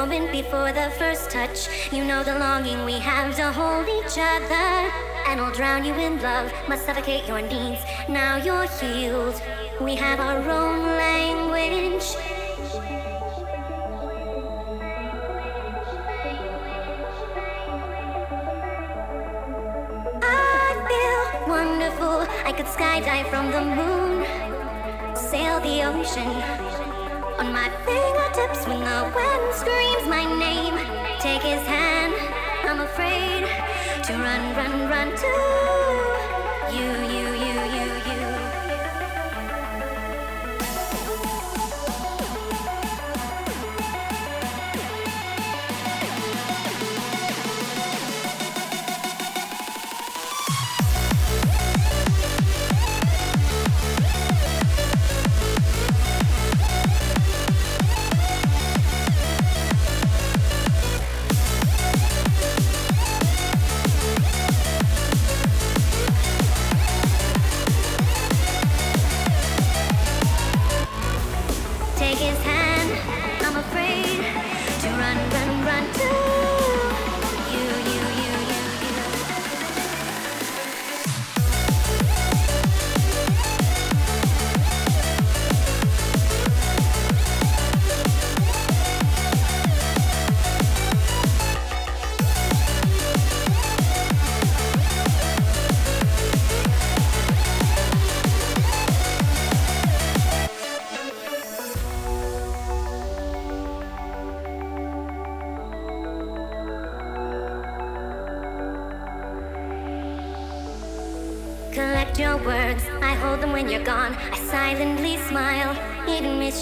moment before the first touch. You know the longing we have to hold each other. And I'll drown you in love, must suffocate your needs. Now you're healed. We have our own run,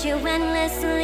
you endlessly.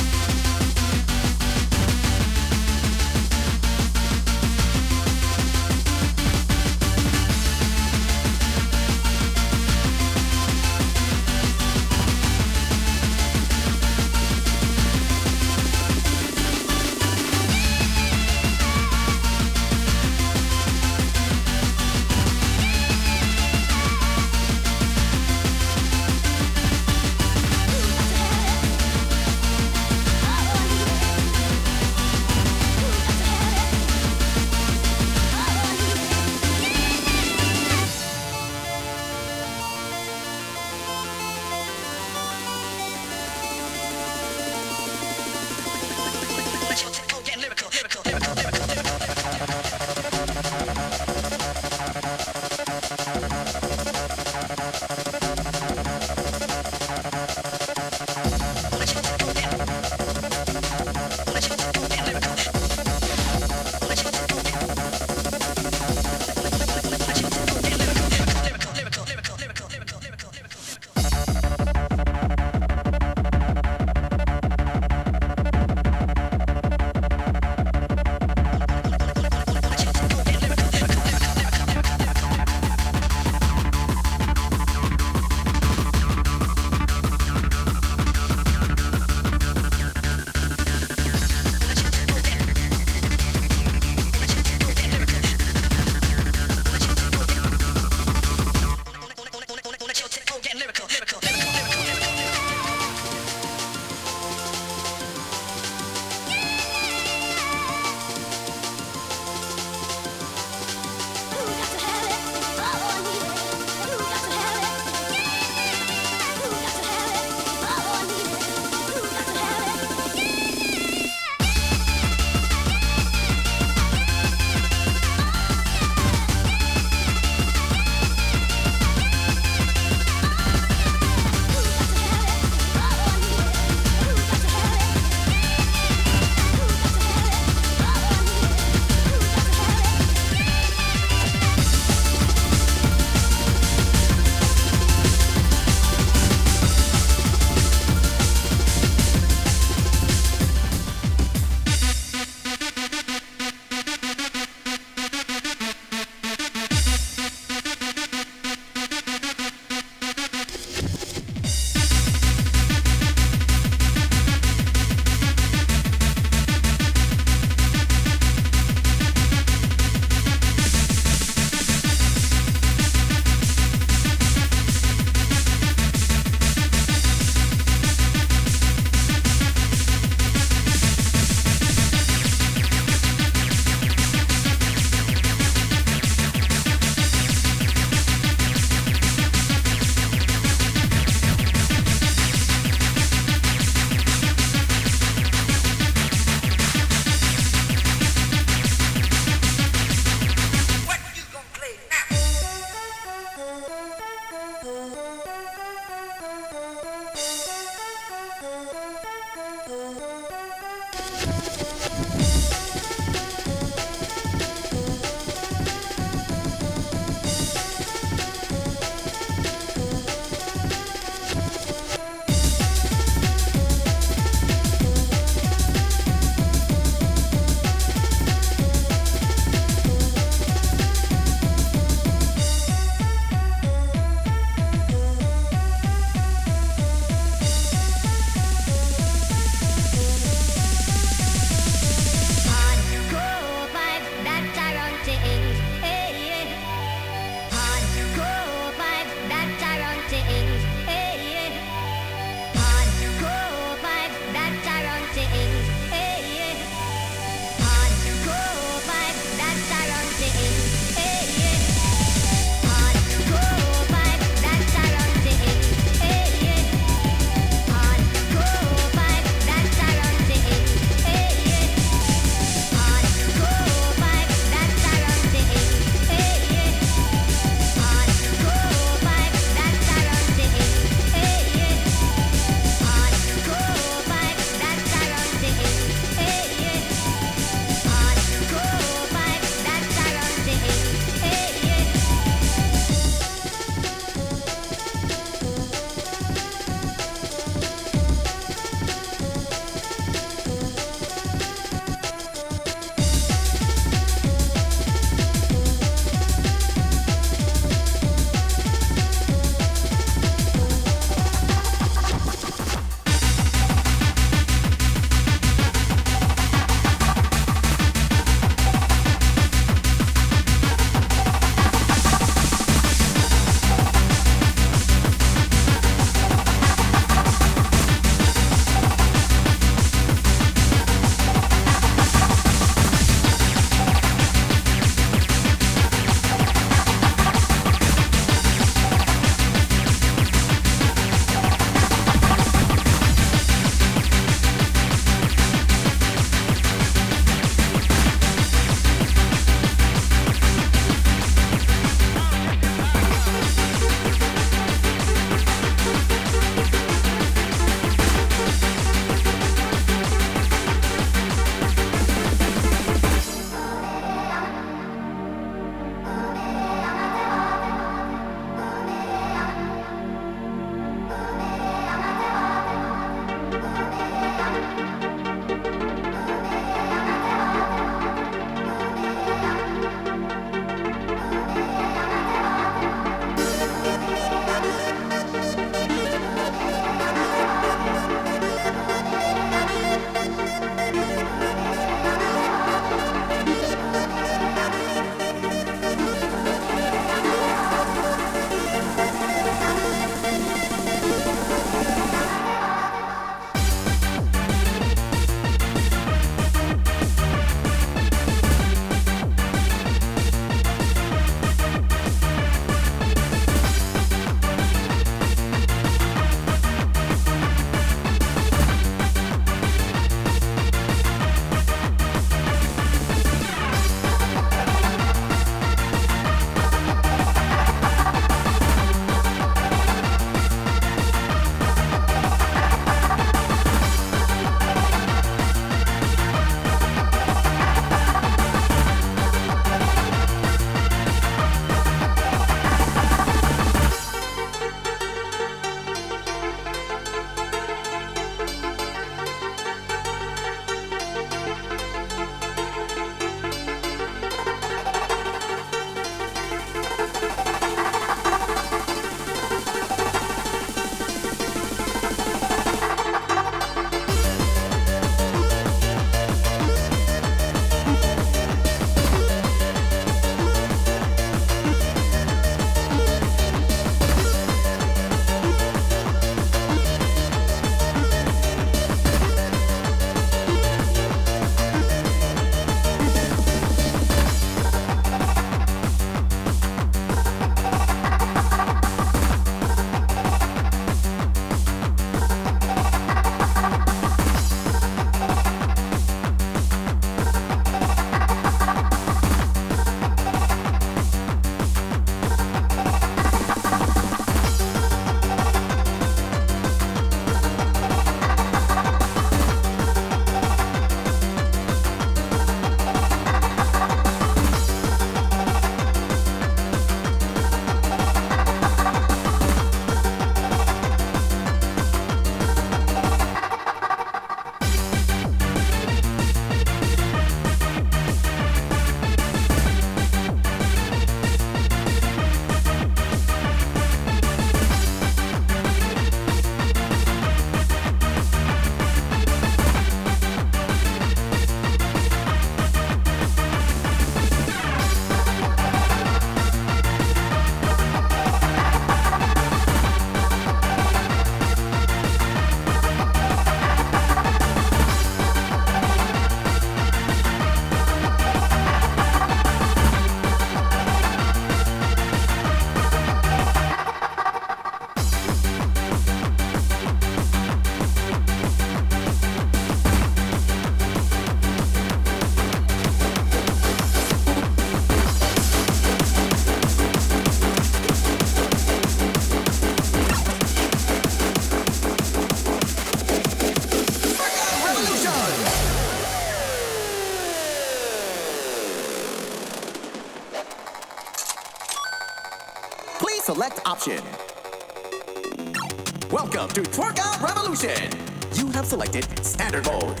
Welcome to Twerkout Revolution. You have selected standard mode.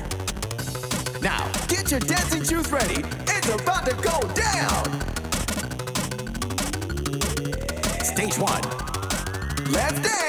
Now, get your dancing shoes ready. It's about to go down. Stage one. Let's dance.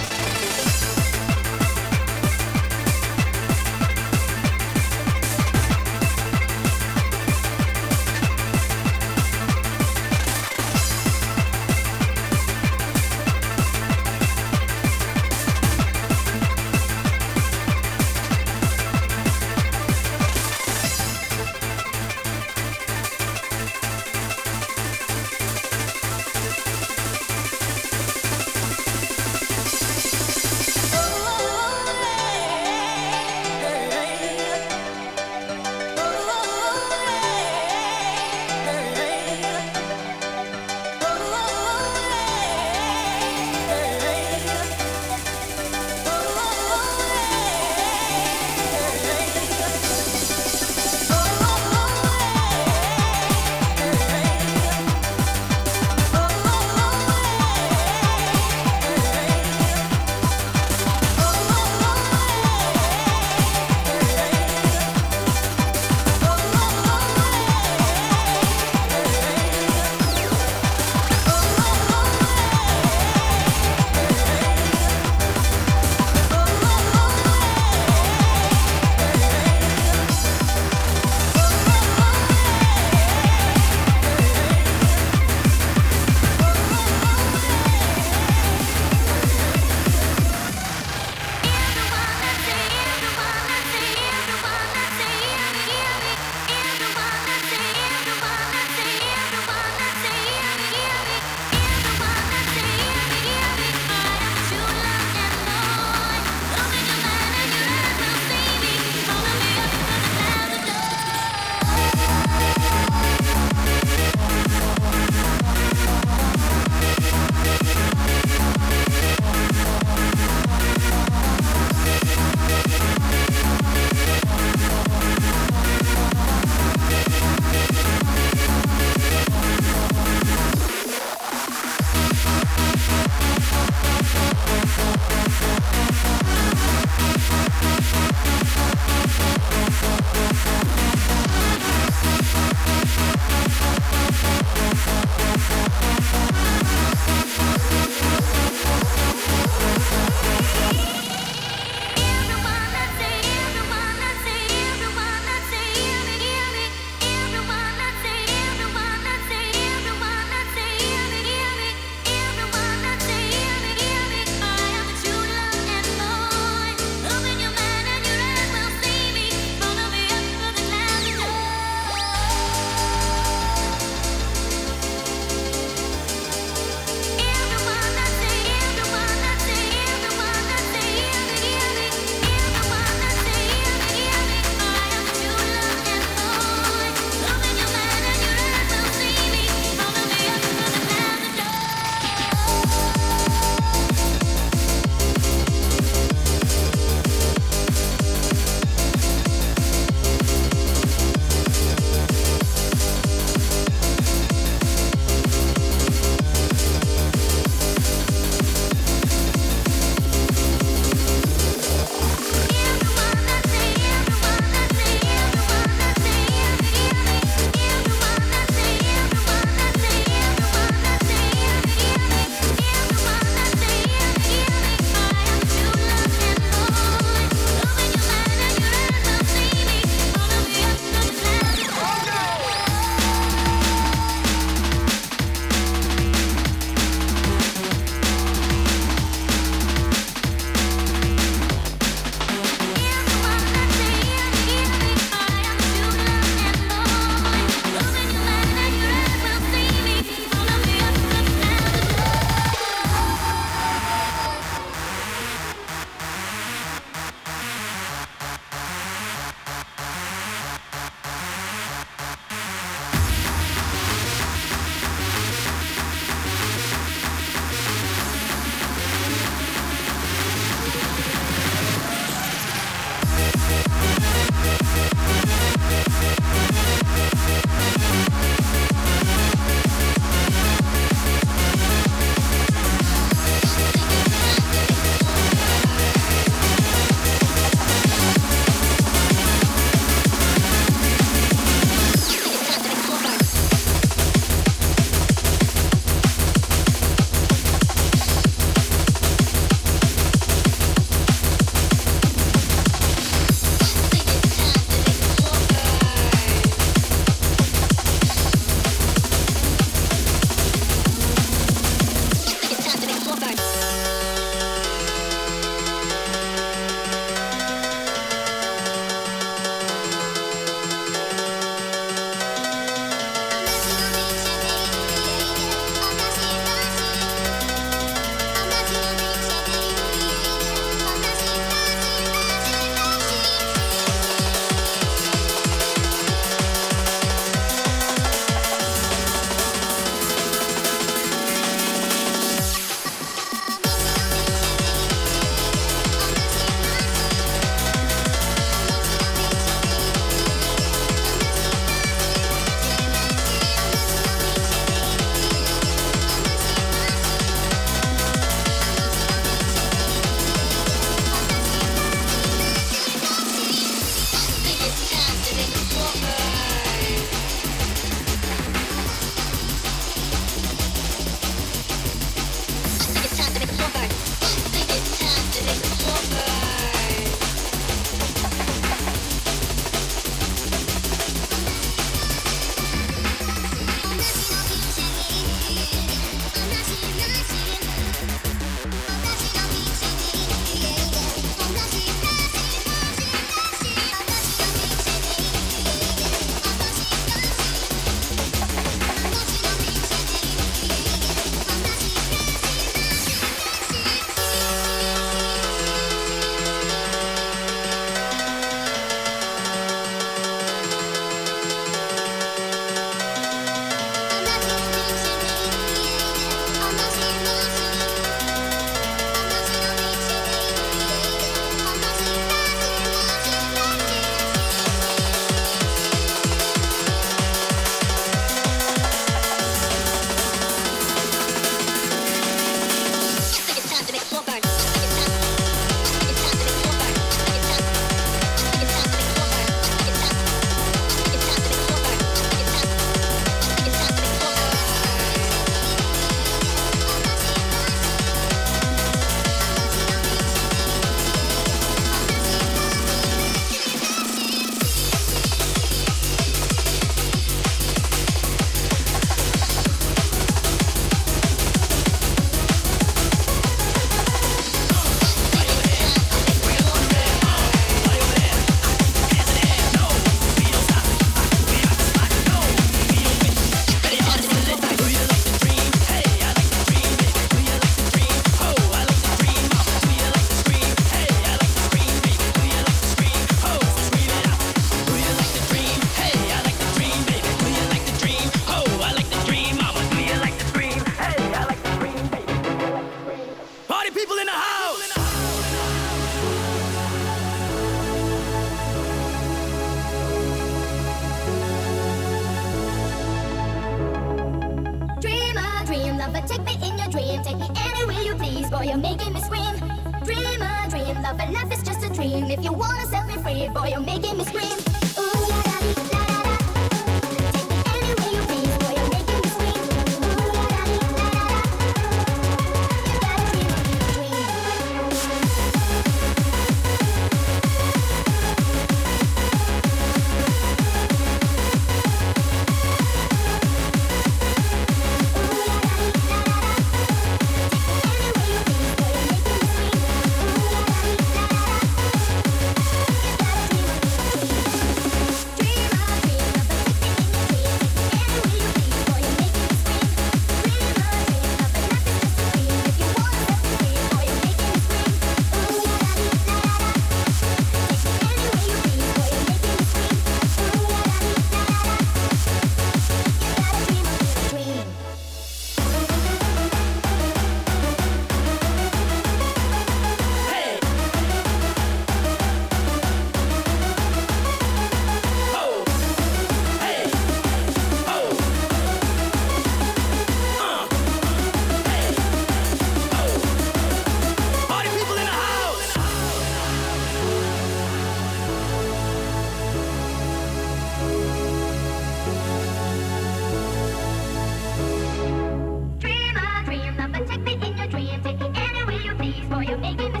You're making me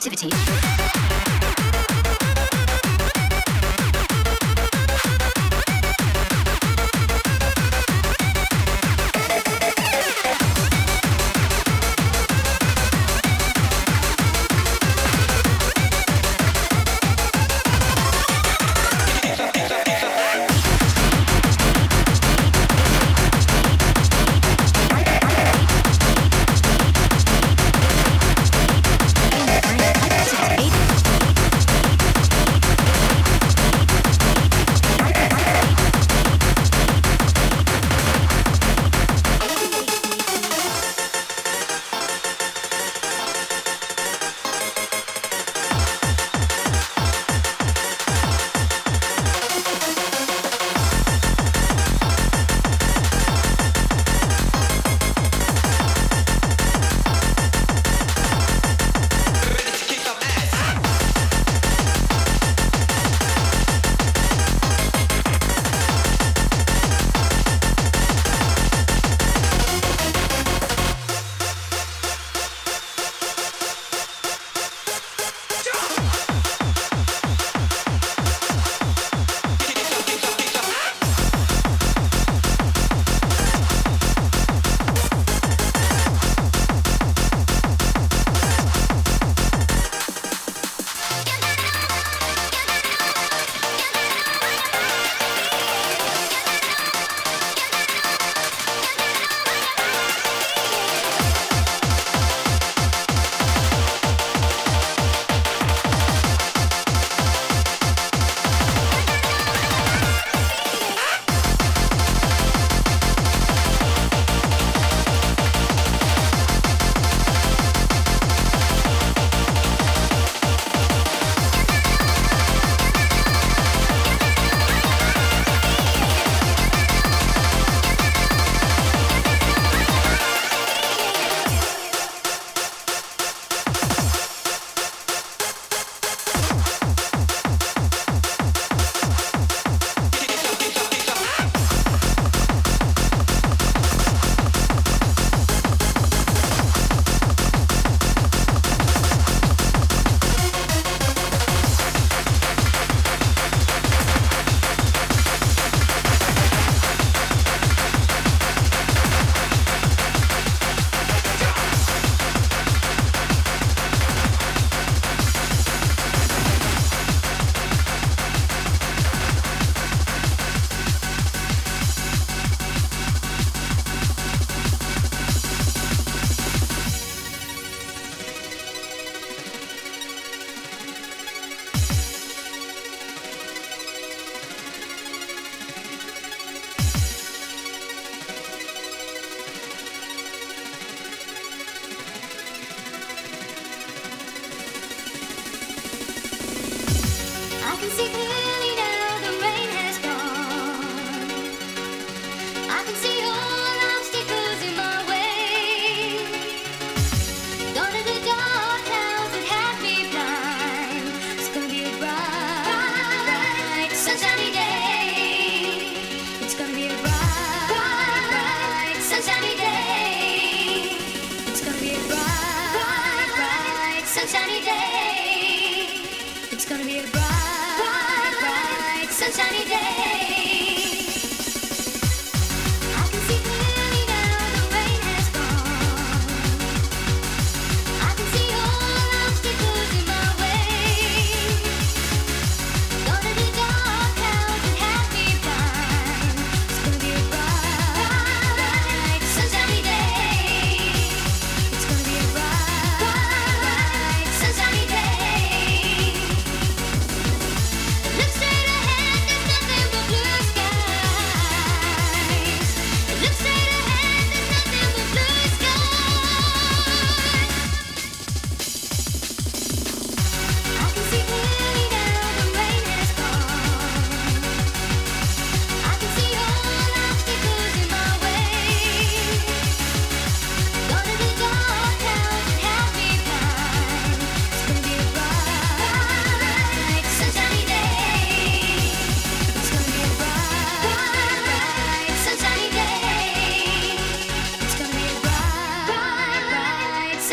brain,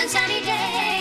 sunshiny day.